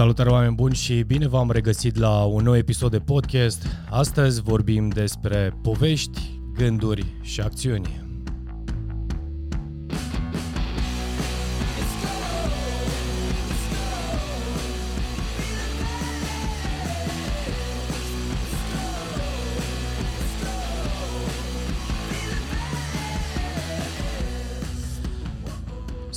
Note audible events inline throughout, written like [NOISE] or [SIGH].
Salutare oameni buni și bine v-am regăsit la un nou episod de podcast. Astăzi vorbim despre povești, gânduri și acțiuni.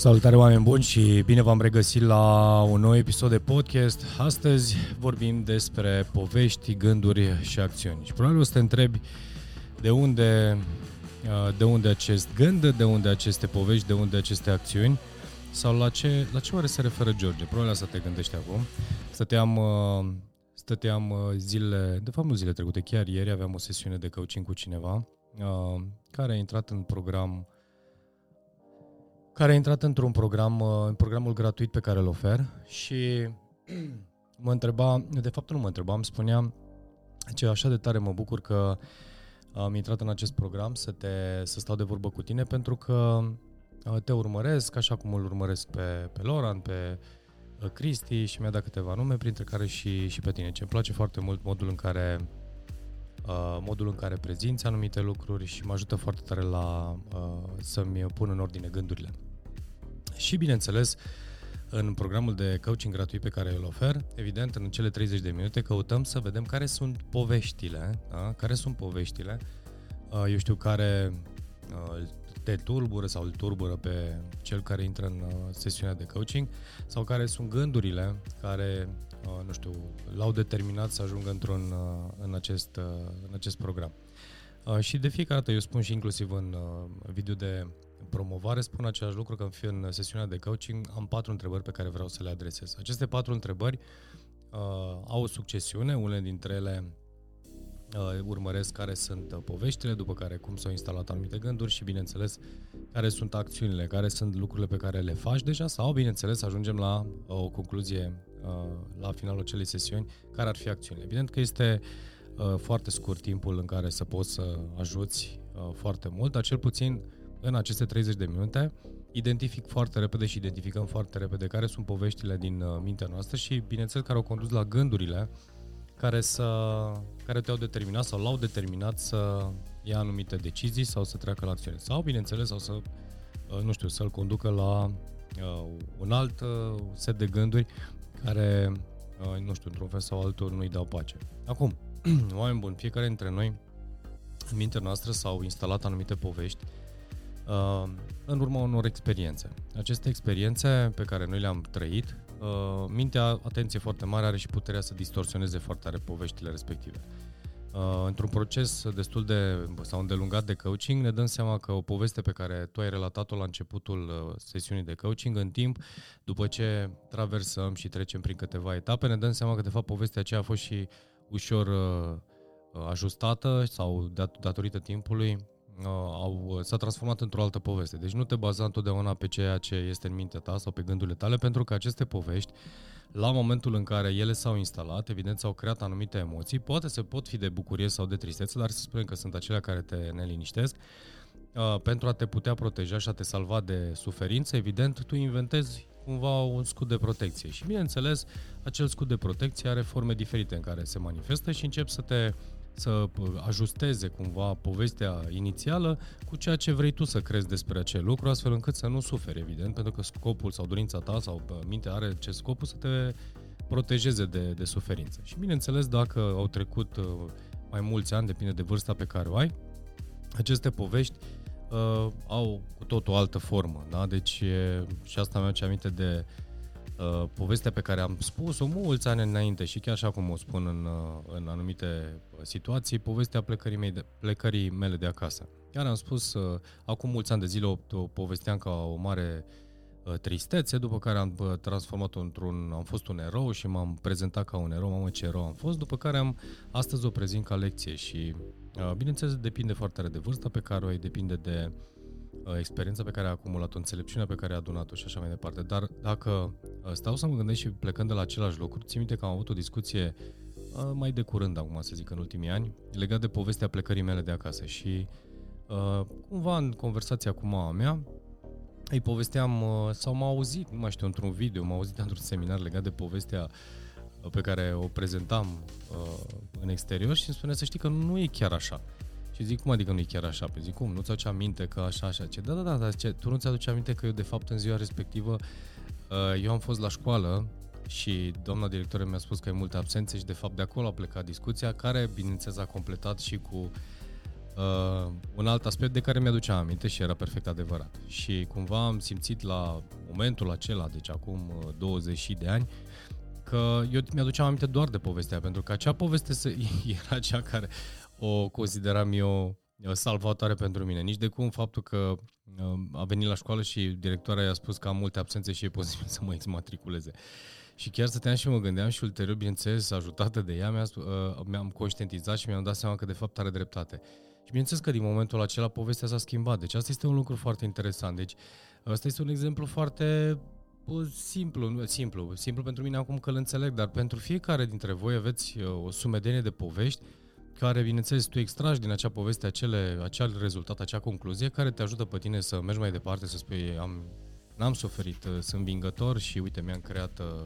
Salutare oameni buni și bine v-am regăsit la un nou episod de podcast. Astăzi vorbim despre povești, gânduri și acțiuni. Și probabil o să te întrebi de unde, uh, de unde acest gând, de unde aceste povești, de unde aceste acțiuni sau la ce, la ce oare se referă George. Probabil asta te gândești acum. Stăteam, uh, stăteam uh, zile, de fapt nu zile trecute, chiar ieri aveam o sesiune de coaching cu cineva care a intrat în program care a intrat într-un program, uh, în programul gratuit pe care îl ofer și [CLEARS THROAT] mă întreba, de fapt nu mă întreba, îmi spunea ce așa de tare mă bucur că am intrat în acest program să, te, să stau de vorbă cu tine pentru că uh, te urmăresc, așa cum îl urmăresc pe, pe Loran, pe uh, Cristi și mi-a dat câteva nume, printre care și, și pe tine. Ce îmi place foarte mult modul în care Uh, modul în care prezinți anumite lucruri și mă ajută foarte tare la uh, să-mi pun în ordine gândurile. Și bineînțeles, în programul de coaching gratuit pe care îl ofer, evident, în cele 30 de minute căutăm să vedem care sunt poveștile, da? care sunt poveștile, uh, eu știu, care te turbură sau îl turbură pe cel care intră în sesiunea de coaching sau care sunt gândurile care Uh, nu știu, l-au determinat să ajungă într-un, uh, în, acest, uh, în acest program. Și de fiecare dată eu spun și inclusiv în video de promovare, spun același lucru că în sesiunea de coaching am patru întrebări pe care vreau să le adresez. Aceste patru întrebări uh, au o succesiune, unele dintre ele uh, urmăresc care sunt uh, poveștile, după care cum s-au instalat anumite gânduri și, bineînțeles, care sunt acțiunile, care sunt lucrurile pe care le faci deja sau, bineînțeles, ajungem la uh, o concluzie uh, la finalul acelei sesiuni, care ar fi acțiunile. Evident că este uh, foarte scurt timpul în care să poți să ajuți uh, foarte mult, dar cel puțin în aceste 30 de minute identific foarte repede și identificăm foarte repede care sunt poveștile din uh, mintea noastră și, bineînțeles, care au condus la gândurile uh, care, să, care te-au determinat sau l-au determinat să ia anumite decizii sau să treacă la acțiune. Sau, bineînțeles, sau să, uh, nu știu, să-l conducă la uh, un alt uh, set de gânduri care, uh, nu știu, într-un fel sau altul nu-i dau pace. Acum, [CLEARS THROAT] oameni buni, fiecare dintre noi, în mintea noastră s-au instalat anumite povești uh, în urma unor experiențe. Aceste experiențe pe care noi le-am trăit uh, mintea, atenție foarte mare, are și puterea să distorsioneze foarte tare poveștile respective. Uh, într-un proces destul de sau îndelungat de coaching, ne dăm seama că o poveste pe care tu ai relatat-o la începutul uh, sesiunii de coaching, în timp, după ce traversăm și trecem prin câteva etape, ne dăm seama că de fapt povestea aceea a fost și ușor uh, uh ajustată sau dat- datorită timpului Uh, au, uh, s-a transformat într-o altă poveste. Deci nu te baza întotdeauna pe ceea ce este în mintea ta sau pe gândurile tale, pentru că aceste povești, la momentul în care ele s-au instalat, evident s-au creat anumite emoții, poate se pot fi de bucurie sau de tristețe, dar să spunem că sunt acelea care te neliniștesc, uh, pentru a te putea proteja și a te salva de suferință, evident, tu inventezi cumva un scut de protecție. Și bineînțeles, acel scut de protecție are forme diferite în care se manifestă și încep să te să ajusteze cumva povestea inițială cu ceea ce vrei tu să crezi despre acel lucru, astfel încât să nu suferi, evident, pentru că scopul sau dorința ta sau mintea are ce scopul să te protejeze de, de suferință. Și bineînțeles, dacă au trecut uh, mai mulți ani, depinde de vârsta pe care o ai, aceste povești uh, au cu tot o altă formă, da? Deci e, și asta mi-a aminte de uh, povestea pe care am spus-o mulți ani înainte și chiar așa cum o spun în, uh, în anumite situații, povestea plecării, mei de, plecării mele de acasă. Chiar am spus, uh, acum mulți ani de zile o, o povesteam ca o mare uh, tristețe, după care am uh, transformat-o într-un, am fost un erou și m-am prezentat ca un erou, mamă ce erou am fost, după care am, astăzi o prezint ca lecție și uh, bineînțeles depinde foarte tare de vârsta pe care o ai, depinde de uh, Uh, experiența pe care a acumulat-o, înțelepciunea pe care a adunat-o și așa mai departe. Dar dacă uh, stau să mă gândesc și plecând de la același lucru, țin minte că am avut o discuție uh, mai de curând, acum să zic, în ultimii ani, legat de povestea plecării mele de acasă și cumva în conversația cu mama mea, îi povesteam, uh, sau m-a auzit, nu mai știu, într-un video, m-a auzit într-un seminar legat de povestea uh, pe care o prezentam uh, în exterior și îmi spune să știi că nu e chiar așa. Și zic, cum adică nu e chiar așa? Păi zic, cum, nu ți-aduce aminte că așa, așa? Ce? Da, da, da, dar ce, tu nu ți-aduce aminte că eu, de fapt, în ziua respectivă, uh, eu am fost la școală și doamna directoră mi-a spus că ai multe absențe și, de fapt, de acolo a plecat discuția, care, bineînțeles, a completat și cu uh, un alt aspect de care mi-aducea aminte și era perfect adevărat. Și cumva am simțit la momentul acela, deci acum 20 uh, de ani, că eu mi-aduceam aminte doar de povestea, pentru că acea poveste [LAUGHS] era cea care o consideram eu salvatoare pentru mine. Nici de cum faptul că uh, a venit la școală și directoarea i-a spus că am multe absențe și e posibil să mă exmatriculeze. Și chiar stăteam și mă gândeam și ulterior, bineînțeles, ajutată de ea, mi-a, uh, mi-am conștientizat și mi-am dat seama că de fapt are dreptate. Și bineînțeles că din momentul acela povestea s-a schimbat. Deci asta este un lucru foarte interesant. Deci asta este un exemplu foarte simplu, simplu, simplu pentru mine acum că îl înțeleg, dar pentru fiecare dintre voi aveți uh, o sumedenie de povești care, bineînțeles, tu extragi din acea poveste acele, acel rezultat, acea concluzie care te ajută pe tine să mergi mai departe, să spui, am, n-am suferit, uh, sunt vingător și uite, mi-am creat uh,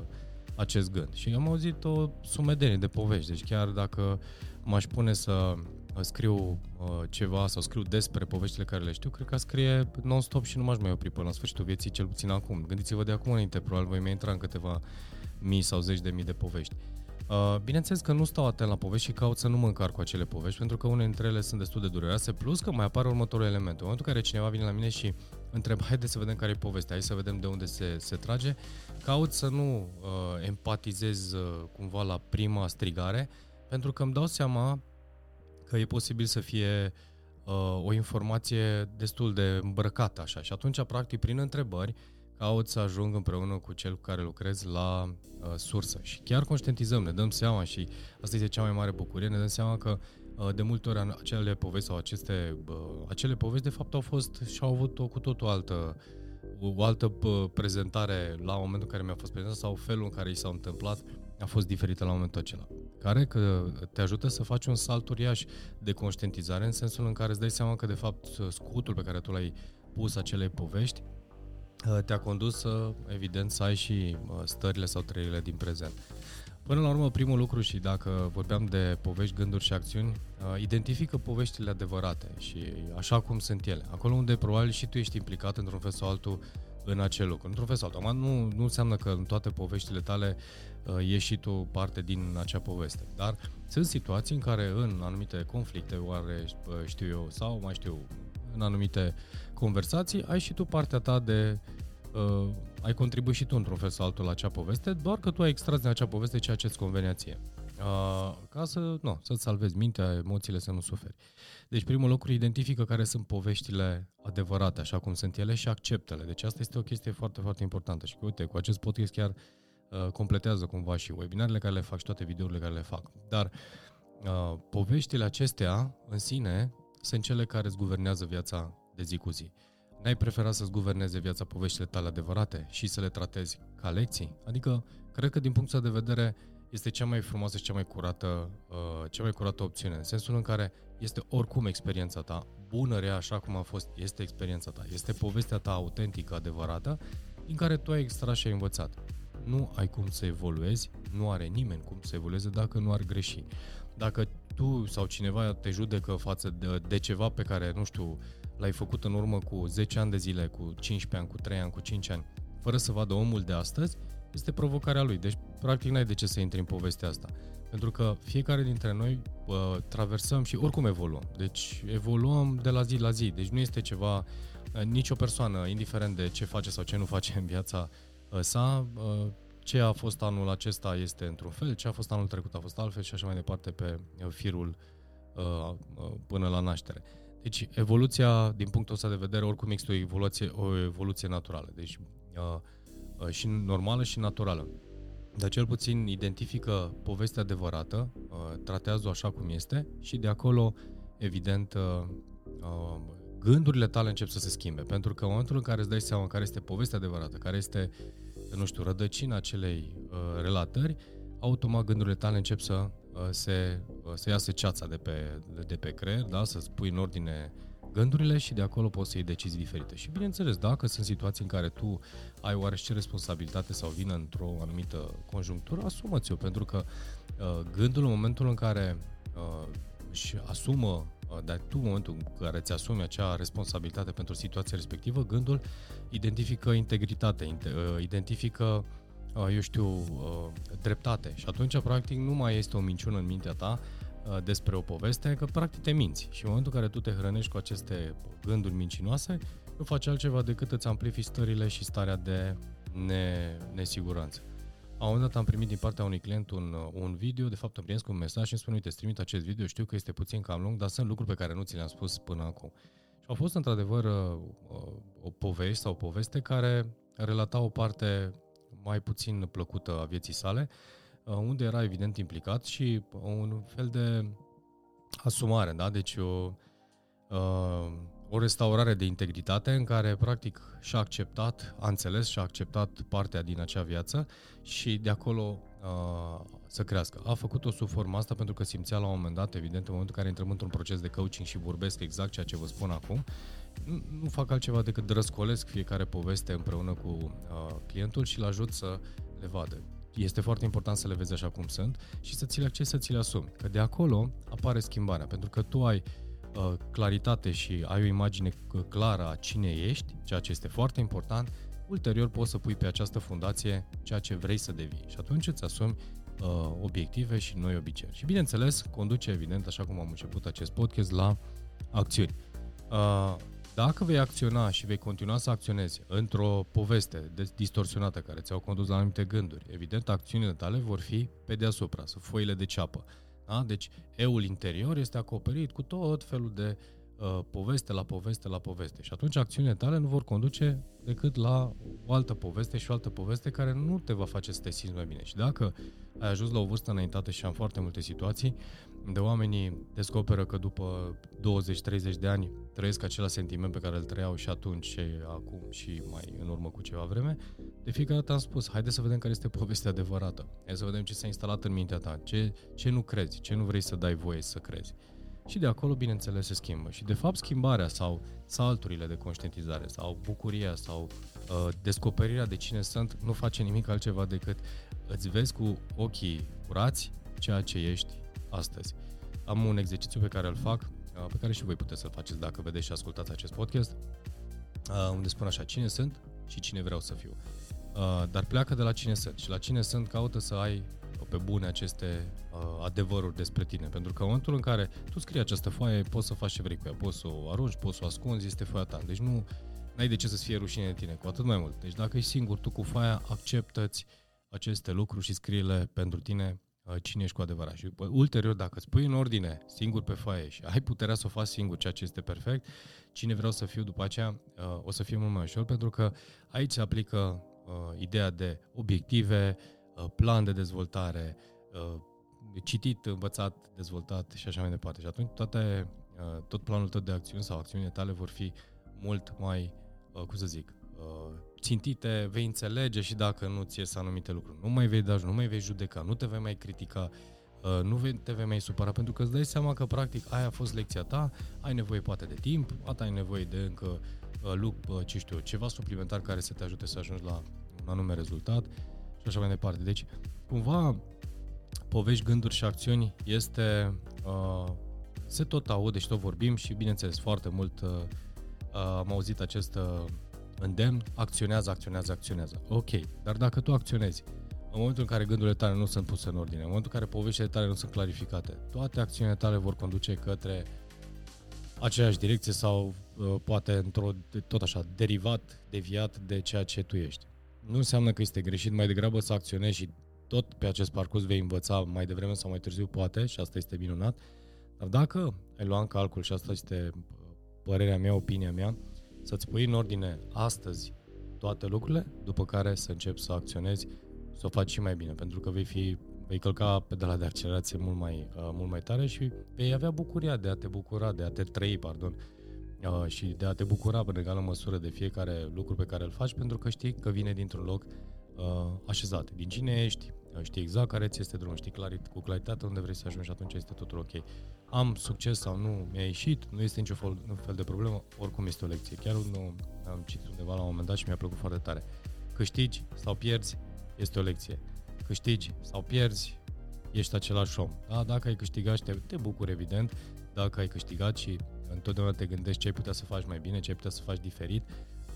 acest gând. Și am auzit o sumedenie de povești, deci chiar dacă m-aș pune să uh, scriu uh, ceva sau scriu despre poveștile care le știu, cred că scrie non-stop și nu m-aș mai opri până la sfârșitul vieții, cel puțin acum. Gândiți-vă de acum înainte, probabil voi mai intra în câteva mii sau zeci de mii de povești. Uh, bineînțeles că nu stau atent la povești și caut să nu mă încarc cu acele povești, pentru că unele dintre ele sunt destul de dureroase, plus că mai apare următorul element. În momentul în care cineva vine la mine și întreb, haide să vedem care e povestea, hai să vedem de unde se, se trage, caut să nu uh, empatizez uh, cumva la prima strigare, pentru că îmi dau seama că e posibil să fie uh, o informație destul de îmbrăcată așa și atunci, practic, prin întrebări, caut să ajung împreună cu cel cu care lucrez la uh, sursă și chiar conștientizăm, ne dăm seama și asta este cea mai mare bucurie, ne dăm seama că uh, de multe ori acele povesti sau aceste, uh, acele povesti de fapt au fost și au avut o cu totul altă o altă prezentare la momentul în care mi-a fost prezentat sau felul în care i s-a întâmplat a fost diferită la momentul acela. Care că te ajută să faci un salt uriaș de conștientizare în sensul în care îți dai seama că de fapt scutul pe care tu l-ai pus acelei povești Uh, te-a condus să, evident, să ai și uh, stările sau trăirile din prezent. Până la urmă, primul lucru și dacă vorbeam de povești, gânduri și acțiuni, uh, identifică poveștile adevărate și așa cum sunt ele. Acolo unde probabil și tu ești implicat într-un fel sau altul în acel lucru. Într-un fel sau altul. nu, nu înseamnă că în toate poveștile tale ești și tu parte din acea poveste. Dar sunt situații în care în anumite conflicte, oare știu eu, sau mai știu, în anumite conversații, ai și tu partea ta de uh, ai contribuit și tu într-un fel sau altul la acea poveste, doar că tu ai extras din acea poveste ceea ce îți convenea ție. Uh, ca să, nu, să-ți salvezi mintea, emoțiile, să nu suferi. Deci primul lucru, identifică care sunt poveștile adevărate, așa cum sunt ele și acceptele. Deci asta este o chestie foarte, foarte importantă și uite, cu acest podcast chiar uh, completează cumva și webinarele care le fac și toate videourile care le fac. Dar uh, poveștile acestea în sine sunt cele care îți guvernează viața de zi cu zi. N-ai preferat să-ți guverneze viața poveștile tale adevărate și să le tratezi ca lecții? Adică, cred că din punctul de vedere este cea mai frumoasă și cea mai curată, uh, cea mai curată opțiune, în sensul în care este oricum experiența ta, bună, rea, așa cum a fost, este experiența ta, este povestea ta autentică, adevărată, din care tu ai extras și ai învățat. Nu ai cum să evoluezi, nu are nimeni cum să evolueze dacă nu ar greși. Dacă tu sau cineva te judecă față de, de ceva pe care, nu știu, l-ai făcut în urmă cu 10 ani de zile, cu 15 ani, cu 3 ani, cu 5 ani, fără să vadă omul de astăzi, este provocarea lui. Deci, practic, n-ai de ce să intri în povestea asta. Pentru că fiecare dintre noi uh, traversăm și oricum evoluăm. Deci, evoluăm de la zi la zi. Deci, nu este ceva, uh, nicio persoană, indiferent de ce face sau ce nu face în viața uh, sa, uh, ce a fost anul acesta este într-un fel, ce a fost anul trecut a fost altfel și așa mai departe pe uh, firul uh, uh, până la naștere. Deci evoluția, din punctul ăsta de vedere, oricum este o evoluție, o evoluție naturală. Deci uh, uh, și normală și naturală. Dar cel puțin identifică povestea adevărată, uh, tratează-o așa cum este și de acolo, evident, uh, uh, gândurile tale încep să se schimbe. Pentru că în momentul în care îți dai seama care este povestea adevărată, care este, nu știu, rădăcina acelei uh, relatări, automat gândurile tale încep să Uh, se, uh, se iasă ceața de pe, de pe creier, da? să-ți pui în ordine gândurile și de acolo poți să iei decizii diferite. Și bineînțeles, dacă sunt situații în care tu ai oarește responsabilitate sau vină într-o anumită conjunctură, asumă-ți-o, pentru că uh, gândul în momentul în care uh, își asumă, uh, dar tu în momentul în care ți asumi acea responsabilitate pentru situația respectivă, gândul identifică integritate, uh, identifică uh, eu știu, uh, dreptate. Și atunci, practic, nu mai este o minciună în mintea ta, Uh, despre o poveste, că practic te minți. Și în momentul în care tu te hrănești cu aceste gânduri mincinoase, nu faci altceva decât îți amplifici stările și starea de ne, nesiguranță. La un moment dat am primit din partea unui client un, uh, un video, de fapt am primit un mesaj și îmi spune, uite, trimit acest video, știu că este puțin cam lung, dar sunt lucruri pe care nu ți le-am spus până acum. Și a fost într-adevăr uh, o poveste sau o poveste care relata o parte mai puțin plăcută a vieții sale, Uh, unde era evident implicat și un fel de asumare, da? Deci o, uh, o restaurare de integritate în care practic și-a acceptat, a înțeles și-a acceptat partea din acea viață și de acolo uh, să crească. A făcut-o sub forma asta pentru că simțea la un moment dat, evident, în momentul în care intrăm într-un proces de coaching și vorbesc exact ceea ce vă spun acum, nu, nu fac altceva decât răscolesc fiecare poveste împreună cu uh, clientul și îl ajut să le vadă este foarte important să le vezi așa cum sunt și să ți le accesi, să ți le asumi. Că de acolo apare schimbarea, pentru că tu ai uh, claritate și ai o imagine clară a cine ești, ceea ce este foarte important, ulterior poți să pui pe această fundație ceea ce vrei să devii și atunci îți asumi uh, obiective și noi obiceiuri. Și bineînțeles, conduce evident, așa cum am început acest podcast, la acțiuni. Uh, dacă vei acționa și vei continua să acționezi într-o poveste distorsionată care ți-au condus la anumite gânduri, evident, acțiunile tale vor fi pe deasupra, sunt foile de ceapă. Da? Deci, eul interior este acoperit cu tot felul de uh, poveste la poveste la poveste. Și atunci acțiunile tale nu vor conduce decât la o altă poveste și o altă poveste care nu te va face să te simți mai bine. Și dacă ai ajuns la o vârstă înaintată și am foarte multe situații unde oamenii descoperă că după 20-30 de ani trăiesc același sentiment pe care îl trăiau și atunci și acum și mai în urmă cu ceva vreme, de fiecare dată am spus, haide să vedem care este povestea adevărată. Hai să vedem ce s-a instalat în mintea ta, ce, ce nu crezi, ce nu vrei să dai voie să crezi. Și de acolo, bineînțeles, se schimbă. Și, de fapt, schimbarea sau salturile de conștientizare sau bucuria sau uh, descoperirea de cine sunt nu face nimic altceva decât îți vezi cu ochii curați ceea ce ești astăzi. Am un exercițiu pe care îl fac, uh, pe care și voi puteți să-l faceți dacă vedeți și ascultați acest podcast, uh, unde spun așa, cine sunt și cine vreau să fiu. Uh, dar pleacă de la cine sunt și la cine sunt caută să ai pe bune aceste adevăruri despre tine. Pentru că în momentul în care tu scrii această foaie, poți să faci ce vrei cu ea, poți să o arunci, poți să o ascunzi, este foaia ta. Deci nu ai de ce să-ți fie rușine de tine, cu atât mai mult. Deci dacă ești singur tu cu foaia, acceptă-ți aceste lucruri și scrie-le pentru tine Uh, cine ești cu adevărat. Și ulterior, dacă îți pui în ordine singur pe foaie și ai puterea să o faci singur, ceea ce este perfect, cine vreau să fiu după aceea, uh, o să fie mult mai ușor, pentru că aici se aplică uh, ideea de obiective, plan de dezvoltare, citit, învățat, dezvoltat și așa mai departe. Și atunci toate, tot planul tău de acțiuni sau acțiunile tale vor fi mult mai, cum să zic, țintite, vei înțelege și dacă nu ți ies anumite lucruri. Nu mai vei da, nu mai vei judeca, nu te vei mai critica, uh, nu te vei mai supăra, pentru că îți dai seama că practic aia a fost lecția ta, ai nevoie poate de timp, poate ai nevoie de încă uh, lucru, uh, ce știu, ceva suplimentar care să te ajute să ajungi la un anume rezultat și așa mai departe. Deci, cumva, povești, gânduri și acțiuni este, uh, se tot aude și tot vorbim și, bineînțeles, foarte mult uh, am auzit acest uh, îndemn, acționează, acționează, acționează. Ok, dar dacă tu acționezi, în momentul în care gândurile tale nu sunt puse în ordine, în momentul în care poveștile tale nu sunt clarificate, toate acțiunile tale vor conduce către aceeași direcție sau uh, poate într-o, tot așa, derivat, deviat de ceea ce tu ești. Nu înseamnă că este greșit, mai degrabă să acționezi și tot pe acest parcurs vei învăța mai devreme sau mai târziu, poate, și asta este minunat, dar dacă ai luat în calcul, și asta este părerea mea, opinia mea, să-ți pui în ordine astăzi toate lucrurile, după care să începi să acționezi, să o faci și mai bine, pentru că vei fi vei călca pedala de accelerație mult mai, uh, mult mai tare și vei avea bucuria de a te bucura, de a te trăi, pardon, uh, și de a te bucura în egală măsură de fiecare lucru pe care îl faci, pentru că știi că vine dintr-un loc uh, așezat. Din cine ești, știi exact care ți este drumul, știi clarit, cu claritate unde vrei să ajungi și atunci este totul ok. Am succes sau nu, mi-a ieșit, nu este nicio fel, fel de problemă, oricum este o lecție. Chiar nu am citit undeva la un moment dat și mi-a plăcut foarte tare. Câștigi sau pierzi, este o lecție. Câștigi sau pierzi, ești același om. Da? Dacă ai câștigat, te, te bucuri evident, dacă ai câștigat și întotdeauna te gândești ce ai putea să faci mai bine, ce ai putea să faci diferit,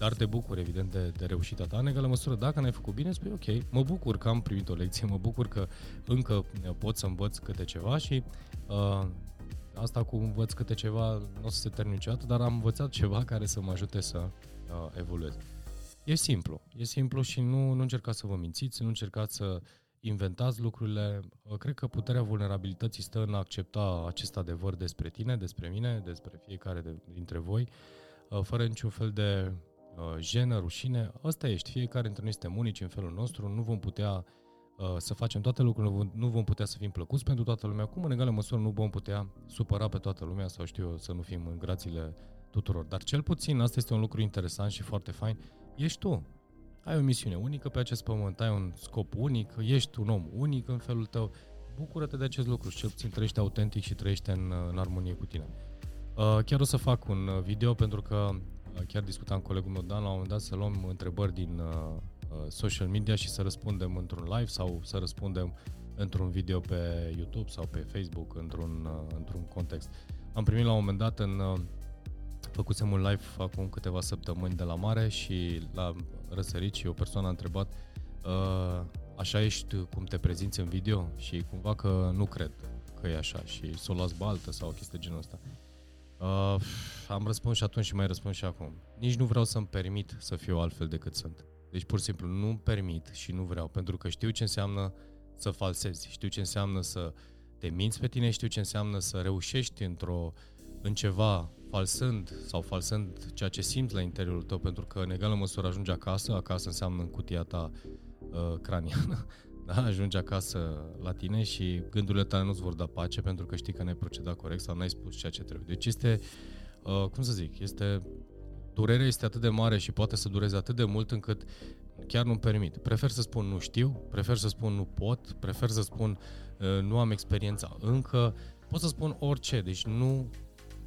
dar te bucur, evident, de, de reușita ta. În egală măsură, dacă n-ai făcut bine, spui, ok, mă bucur că am primit o lecție, mă bucur că încă pot să învăț câte ceva și uh, asta cu învăț câte ceva nu o să se termine niciodată, dar am învățat ceva care să mă ajute să uh, evoluez. E simplu, e simplu și nu, nu încercați să vă mințiți, nu încercați să inventați lucrurile. Uh, cred că puterea vulnerabilității stă în a accepta acest adevăr despre tine, despre mine, despre fiecare dintre voi, uh, fără niciun fel de Uh, jenă, rușine, ăsta ești. Fiecare dintre noi suntem unici în felul nostru, nu vom putea uh, să facem toate lucrurile, nu vom putea să fim plăcuți pentru toată lumea, cum în egală măsură nu vom putea supăra pe toată lumea sau știu eu, să nu fim în grațiile tuturor. Dar cel puțin, asta este un lucru interesant și foarte fain, ești tu. Ai o misiune unică pe acest pământ, ai un scop unic, ești un om unic în felul tău. Bucură-te de acest lucru și cel puțin trăiește autentic și trăiește în, în armonie cu tine. Uh, chiar o să fac un video pentru că chiar discutam cu colegul meu Dan la un moment dat să luăm întrebări din uh, uh, social media și să răspundem într-un live sau să răspundem într-un video pe YouTube sau pe Facebook într-un, uh, într-un context. Am primit la un moment dat în făcusem un live acum câteva săptămâni de la mare și la răsărit și o persoană a întrebat așa ești cum te prezinți în video și cumva că nu cred că e așa și să o las baltă sau o chestie genul ăsta. Uh, am răspuns și atunci și mai răspund și acum. Nici nu vreau să-mi permit să fiu altfel decât sunt. Deci pur și simplu nu permit și nu vreau, pentru că știu ce înseamnă să falsezi, știu ce înseamnă să te minți pe tine, știu ce înseamnă să reușești într-o, în ceva falsând sau falsând ceea ce simți la interiorul tău, pentru că în egală măsură ajungi acasă, acasă înseamnă în cutia ta uh, craniană, da? ajungi acasă la tine și gândurile tale nu-ți vor da pace pentru că știi că n-ai procedat corect sau n-ai spus ceea ce trebuie. Deci este, uh, cum să zic, este durerea este atât de mare și poate să dureze atât de mult încât chiar nu-mi permit. Prefer să spun nu știu, prefer să spun nu pot, prefer să spun uh, nu am experiența încă, pot să spun orice, deci nu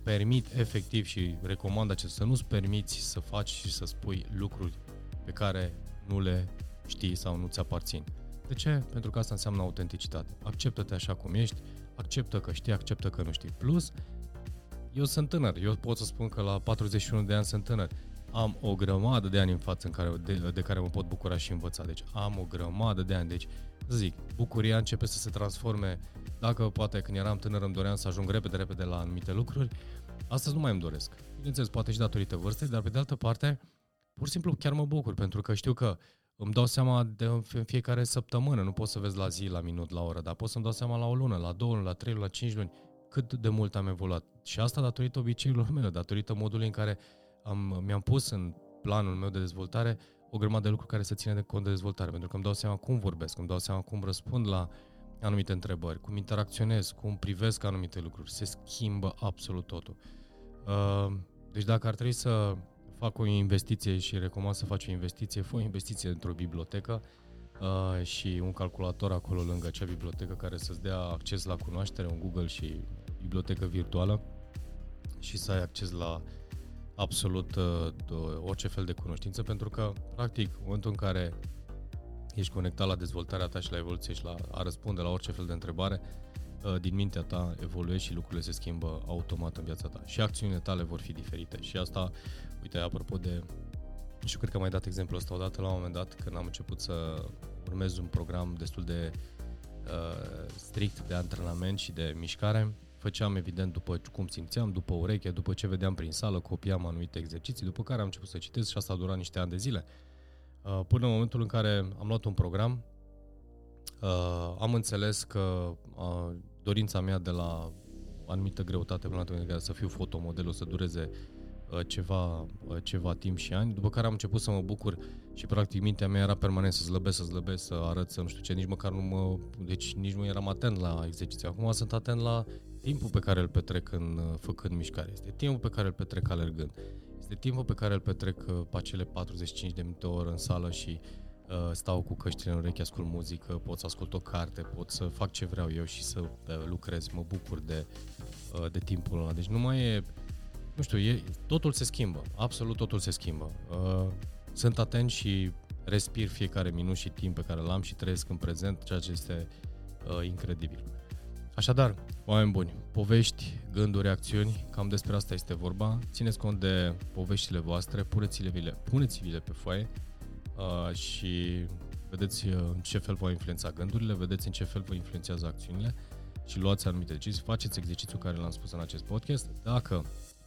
permit efectiv și recomand acest să nu-ți permiți să faci și să spui lucruri pe care nu le știi sau nu ți aparțin. De ce? Pentru că asta înseamnă autenticitate. Acceptă-te așa cum ești, acceptă că știi, acceptă că nu știi. Plus, eu sunt tânăr, eu pot să spun că la 41 de ani sunt tânăr. Am o grămadă de ani în față în care, de, de care mă pot bucura și învăța. Deci am o grămadă de ani. Deci, zic, bucuria începe să se transforme. Dacă poate când eram tânăr îmi doream să ajung repede, repede la anumite lucruri, astăzi nu mai îmi doresc. Bineînțeles, poate și datorită vârstei, dar pe de altă parte, pur și simplu chiar mă bucur, pentru că știu că îmi dau seama de în fiecare săptămână, nu poți să vezi la zi, la minut, la oră, dar pot să-mi dau seama la o lună, la două luni, la trei luni, la cinci luni, cât de mult am evoluat. Și asta datorită obiceiurilor mele, datorită modului în care am, mi-am pus în planul meu de dezvoltare o grămadă de lucruri care să ține de cont de dezvoltare, pentru că îmi dau seama cum vorbesc, îmi dau seama cum răspund la anumite întrebări, cum interacționez, cum privesc anumite lucruri. Se schimbă absolut totul. Uh, deci dacă ar trebui să fac o investiție și recomand să faci o investiție, fă o investiție într-o bibliotecă uh, și un calculator acolo lângă acea bibliotecă care să-ți dea acces la cunoaștere, un Google și bibliotecă virtuală și să ai acces la absolut uh, orice fel de cunoștință, pentru că, practic, în momentul în care ești conectat la dezvoltarea ta și la evoluție și la a răspunde la orice fel de întrebare, Uh, din mintea ta evoluezi și lucrurile se schimbă automat în viața ta. Și acțiunile tale vor fi diferite. Și asta, uite, apropo de... Și cred că am mai dat exemplul ăsta odată la un moment dat, când am început să urmez un program destul de uh, strict de antrenament și de mișcare. Făceam, evident, după cum simțeam, după ureche, după ce vedeam prin sală, copiam anumite exerciții, după care am început să citesc și asta a durat niște ani de zile. Uh, până în momentul în care am luat un program, uh, am înțeles că uh, dorința mea de la anumită greutate până la care să fiu fotomodel o să dureze uh, ceva, uh, ceva timp și ani, după care am început să mă bucur și practic mintea mea era permanent să slăbesc, să slăbesc, să arăt, să nu știu ce, nici măcar nu mă, deci nici nu eram atent la exerciții. Acum sunt atent la timpul pe care îl petrec în uh, făcând mișcare. Este timpul pe care îl petrec alergând. Este timpul pe care îl petrec pe acele 45 de minute o oră în sală și stau cu căștile în urechi, ascult muzică, pot să ascult o carte, pot să fac ce vreau eu și să lucrez, mă bucur de, de timpul ăla. Deci nu mai e, nu știu, e, totul se schimbă, absolut totul se schimbă. Sunt atent și respir fiecare minut și timp pe care l-am și trăiesc în prezent, ceea ce este uh, incredibil. Așadar, oameni buni, povești, gânduri, acțiuni, cam despre asta este vorba. Țineți cont de poveștile voastre, puneți-le, puneți-le pe foaie uh, și vedeți uh, în ce fel vă influența gândurile, vedeți în ce fel vă influențează acțiunile și luați anumite decizii. Faceți exercițiul care l-am spus în acest podcast. Dacă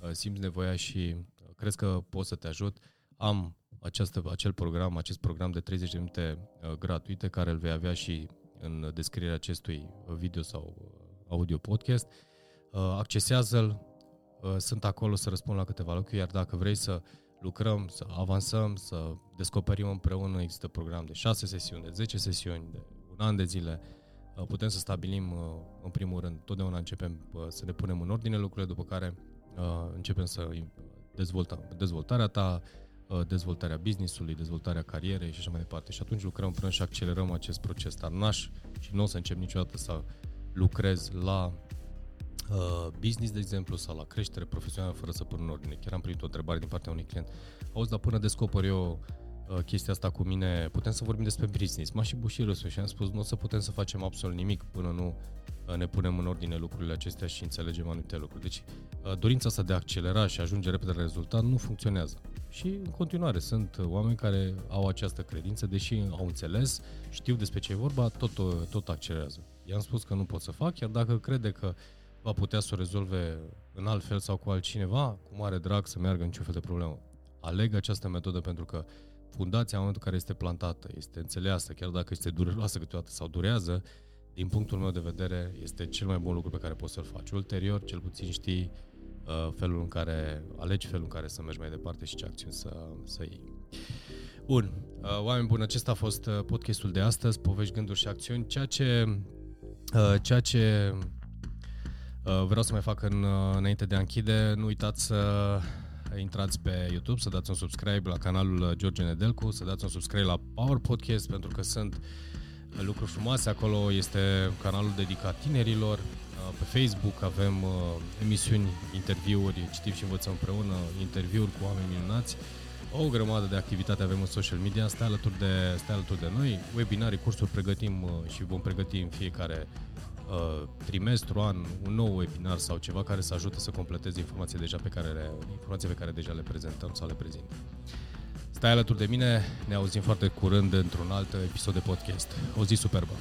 uh, simți nevoia și uh, crezi că pot să te ajut, am această, acel program, acest program de 30 de minute uh, gratuite care îl vei avea și în descrierea acestui video sau uh, audio podcast. Uh, accesează-l, uh, sunt acolo să răspund la câteva lucruri, iar dacă vrei să lucrăm, să avansăm, să descoperim împreună, există program de 6 sesiuni, de 10 sesiuni, de un an de zile, uh, putem să stabilim uh, în primul rând, totdeauna începem uh, să ne punem în ordine lucrurile, după care uh, începem să dezvoltăm dezvoltarea ta, Uh, dezvoltarea business-ului, dezvoltarea carierei și așa mai departe. Și atunci lucrăm până și accelerăm acest proces. Dar n-aș și nu o să încep niciodată să lucrez la uh, business, de exemplu, sau la creștere profesională fără să pun în ordine. Chiar am primit o întrebare din partea unui client. Auzi, dar până descoper eu uh, chestia asta cu mine, putem să vorbim despre business. M-a și bușit râsul și am spus, nu o să putem să facem absolut nimic până nu uh, ne punem în ordine lucrurile acestea și înțelegem anumite lucruri. Deci, uh, dorința asta de a accelera și ajunge repede la rezultat nu funcționează. Și în continuare sunt oameni care au această credință, deși au înțeles, știu despre ce e vorba, tot, tot accelerează. I-am spus că nu pot să fac, iar dacă crede că va putea să o rezolve în alt fel sau cu altcineva, cu mare drag să meargă în niciun fel de problemă. Aleg această metodă pentru că fundația în momentul în care este plantată, este înțeleasă, chiar dacă este dureroasă câteodată sau durează, din punctul meu de vedere, este cel mai bun lucru pe care poți să-l faci. Ulterior, cel puțin știi Uh, felul în care alegi felul în care să mergi mai departe și ce acțiuni să, să iei. Bun, uh, oameni buni, acesta a fost uh, podcastul de astăzi, povești, gânduri și acțiuni, ceea ce, ceea ce vreau să mai fac în, înainte de a închide, nu uitați să intrați pe YouTube, să dați un subscribe la canalul George Nedelcu, să dați un subscribe la Power Podcast, pentru că sunt lucruri frumoase. Acolo este canalul dedicat tinerilor, pe Facebook avem uh, emisiuni, interviuri, citim și învățăm împreună, interviuri cu oameni minunați. O grămadă de activitate avem în social media, stai alături de, stai alături de noi, webinarii, cursuri pregătim uh, și vom pregăti în fiecare uh, trimestru, an, un nou webinar sau ceva care să ajute să completeze informații deja pe care le, informații pe care deja le prezentăm sau le prezint. Stai alături de mine, ne auzim foarte curând într-un alt episod de podcast. O zi superbă!